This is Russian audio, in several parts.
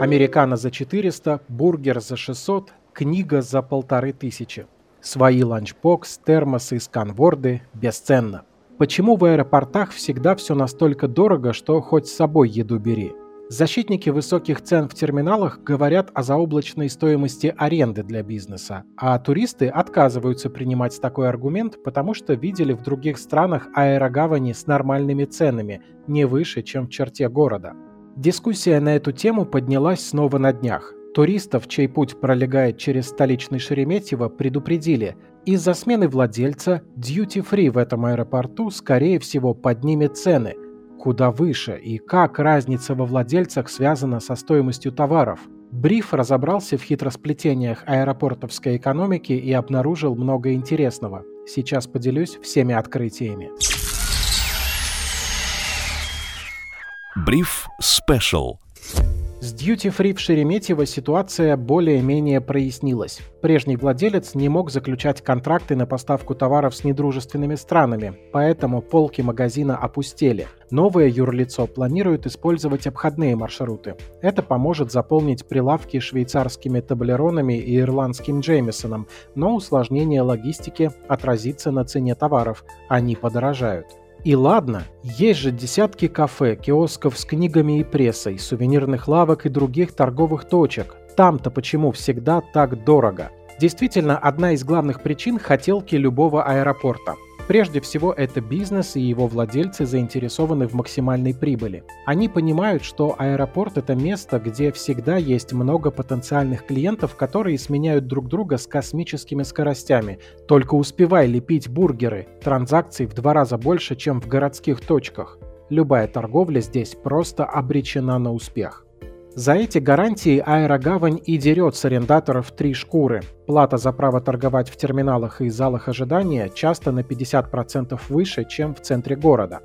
Американо за 400, бургер за 600, книга за полторы тысячи. Свои ланчбокс, термосы и сканворды бесценно. Почему в аэропортах всегда все настолько дорого, что хоть с собой еду бери? Защитники высоких цен в терминалах говорят о заоблачной стоимости аренды для бизнеса, а туристы отказываются принимать такой аргумент, потому что видели в других странах аэрогавани с нормальными ценами, не выше, чем в черте города. Дискуссия на эту тему поднялась снова на днях. Туристов, чей путь пролегает через столичный Шереметьево, предупредили, из-за смены владельца duty-free в этом аэропорту, скорее всего, поднимет цены куда выше и как разница во владельцах связана со стоимостью товаров. Бриф разобрался в хитросплетениях аэропортовской экономики и обнаружил много интересного. Сейчас поделюсь всеми открытиями. Бриф Special. С Free в Шереметьево ситуация более-менее прояснилась. Прежний владелец не мог заключать контракты на поставку товаров с недружественными странами, поэтому полки магазина опустели. Новое юрлицо планирует использовать обходные маршруты. Это поможет заполнить прилавки швейцарскими таблеронами и ирландским Джеймисоном, но усложнение логистики отразится на цене товаров. Они подорожают. И ладно, есть же десятки кафе, киосков с книгами и прессой, сувенирных лавок и других торговых точек. Там-то почему всегда так дорого? Действительно, одна из главных причин – хотелки любого аэропорта – Прежде всего, это бизнес и его владельцы заинтересованы в максимальной прибыли. Они понимают, что аэропорт это место, где всегда есть много потенциальных клиентов, которые сменяют друг друга с космическими скоростями. Только успевай лепить бургеры. Транзакций в два раза больше, чем в городских точках. Любая торговля здесь просто обречена на успех. За эти гарантии Аэрогавань и дерет с арендаторов три шкуры. Плата за право торговать в терминалах и залах ожидания часто на 50% выше, чем в центре города.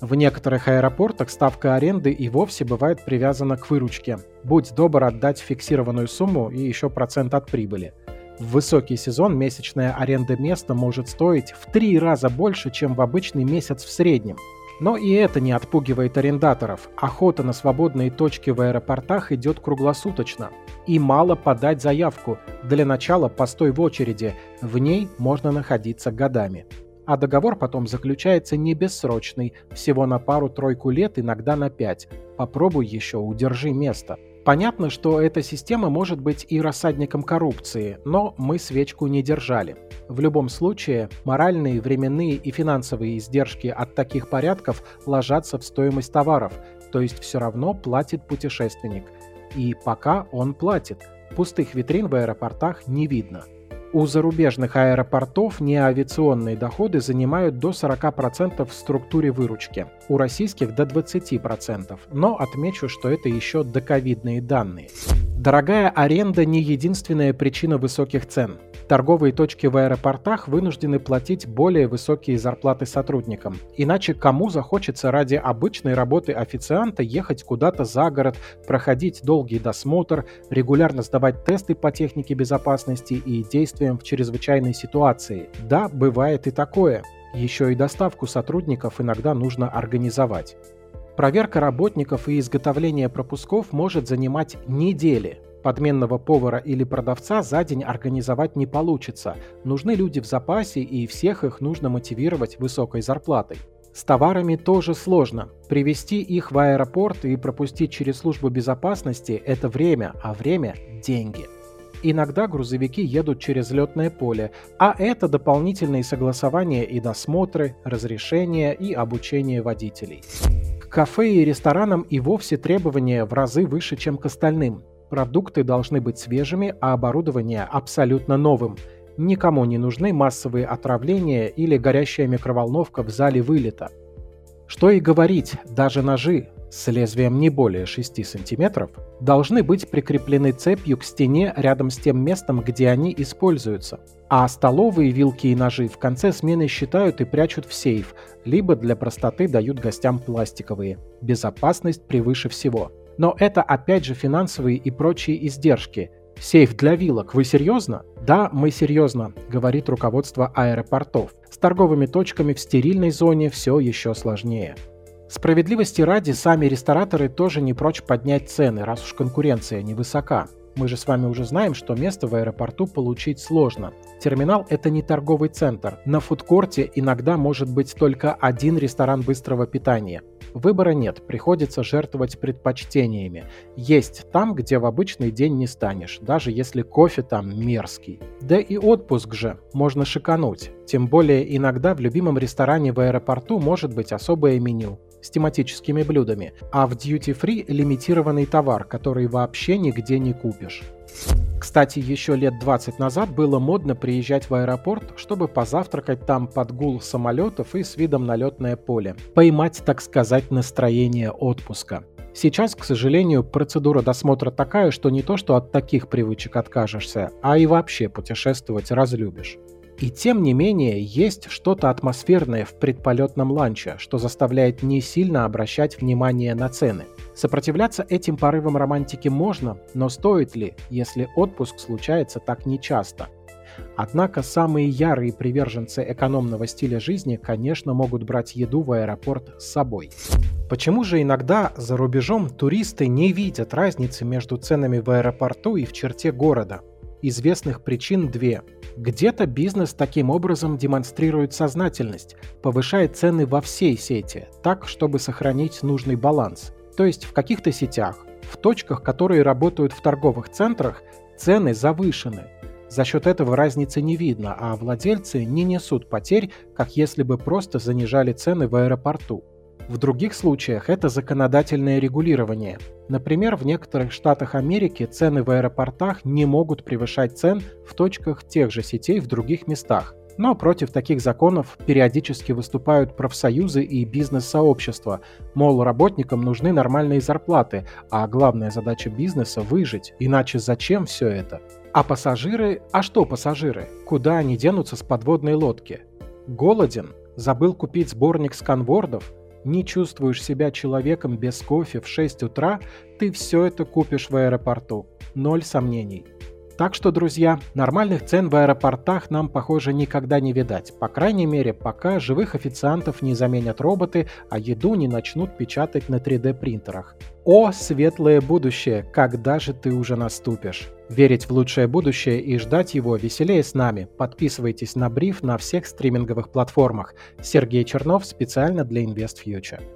В некоторых аэропортах ставка аренды и вовсе бывает привязана к выручке. Будь добр отдать фиксированную сумму и еще процент от прибыли. В высокий сезон месячная аренда места может стоить в три раза больше, чем в обычный месяц в среднем. Но и это не отпугивает арендаторов. Охота на свободные точки в аэропортах идет круглосуточно. И мало подать заявку. Для начала постой в очереди. В ней можно находиться годами. А договор потом заключается не бессрочный, всего на пару-тройку лет, иногда на пять. Попробуй еще, удержи место. Понятно, что эта система может быть и рассадником коррупции, но мы свечку не держали. В любом случае, моральные, временные и финансовые издержки от таких порядков ложатся в стоимость товаров, то есть все равно платит путешественник. И пока он платит, пустых витрин в аэропортах не видно – у зарубежных аэропортов неавиационные доходы занимают до 40% в структуре выручки, у российских до 20%, но отмечу, что это еще доковидные данные. Дорогая аренда не единственная причина высоких цен. Торговые точки в аэропортах вынуждены платить более высокие зарплаты сотрудникам. Иначе кому захочется ради обычной работы официанта ехать куда-то за город, проходить долгий досмотр, регулярно сдавать тесты по технике безопасности и действиям в чрезвычайной ситуации? Да, бывает и такое. Еще и доставку сотрудников иногда нужно организовать. Проверка работников и изготовление пропусков может занимать недели. Подменного повара или продавца за день организовать не получится. Нужны люди в запасе, и всех их нужно мотивировать высокой зарплатой. С товарами тоже сложно. Привести их в аэропорт и пропустить через службу безопасности – это время, а время – деньги. Иногда грузовики едут через летное поле, а это дополнительные согласования и досмотры, разрешения и обучение водителей. К кафе и ресторанам и вовсе требования в разы выше, чем к остальным. Продукты должны быть свежими, а оборудование абсолютно новым. Никому не нужны массовые отравления или горящая микроволновка в зале вылета. Что и говорить, даже ножи с лезвием не более 6 см должны быть прикреплены цепью к стене рядом с тем местом, где они используются. А столовые вилки и ножи в конце смены считают и прячут в сейф, либо для простоты дают гостям пластиковые. Безопасность превыше всего. Но это опять же финансовые и прочие издержки. Сейф для вилок, вы серьезно? Да, мы серьезно, говорит руководство аэропортов. С торговыми точками в стерильной зоне все еще сложнее. Справедливости ради, сами рестораторы тоже не прочь поднять цены, раз уж конкуренция невысока. Мы же с вами уже знаем, что место в аэропорту получить сложно. Терминал – это не торговый центр. На фудкорте иногда может быть только один ресторан быстрого питания. Выбора нет, приходится жертвовать предпочтениями. Есть там, где в обычный день не станешь, даже если кофе там мерзкий. Да и отпуск же можно шикануть. Тем более иногда в любимом ресторане в аэропорту может быть особое меню с тематическими блюдами, а в Duty Free лимитированный товар, который вообще нигде не купишь. Кстати, еще лет 20 назад было модно приезжать в аэропорт, чтобы позавтракать там под гул самолетов и с видом на летное поле. Поймать, так сказать, настроение отпуска. Сейчас, к сожалению, процедура досмотра такая, что не то, что от таких привычек откажешься, а и вообще путешествовать разлюбишь. И тем не менее, есть что-то атмосферное в предполетном ланче, что заставляет не сильно обращать внимание на цены. Сопротивляться этим порывам романтики можно, но стоит ли, если отпуск случается так нечасто? Однако самые ярые приверженцы экономного стиля жизни, конечно, могут брать еду в аэропорт с собой. Почему же иногда за рубежом туристы не видят разницы между ценами в аэропорту и в черте города? Известных причин две. Где-то бизнес таким образом демонстрирует сознательность, повышает цены во всей сети, так, чтобы сохранить нужный баланс. То есть в каких-то сетях, в точках, которые работают в торговых центрах, цены завышены. За счет этого разницы не видно, а владельцы не несут потерь, как если бы просто занижали цены в аэропорту. В других случаях это законодательное регулирование. Например, в некоторых штатах Америки цены в аэропортах не могут превышать цен в точках тех же сетей в других местах. Но против таких законов периодически выступают профсоюзы и бизнес-сообщества. Мол, работникам нужны нормальные зарплаты, а главная задача бизнеса – выжить. Иначе зачем все это? А пассажиры? А что пассажиры? Куда они денутся с подводной лодки? Голоден? Забыл купить сборник сканвордов? Не чувствуешь себя человеком без кофе в 6 утра, ты все это купишь в аэропорту. Ноль сомнений. Так что, друзья, нормальных цен в аэропортах нам, похоже, никогда не видать. По крайней мере, пока живых официантов не заменят роботы, а еду не начнут печатать на 3D-принтерах. О, светлое будущее, когда же ты уже наступишь? Верить в лучшее будущее и ждать его веселее с нами. Подписывайтесь на бриф на всех стриминговых платформах. Сергей Чернов специально для InvestFuture.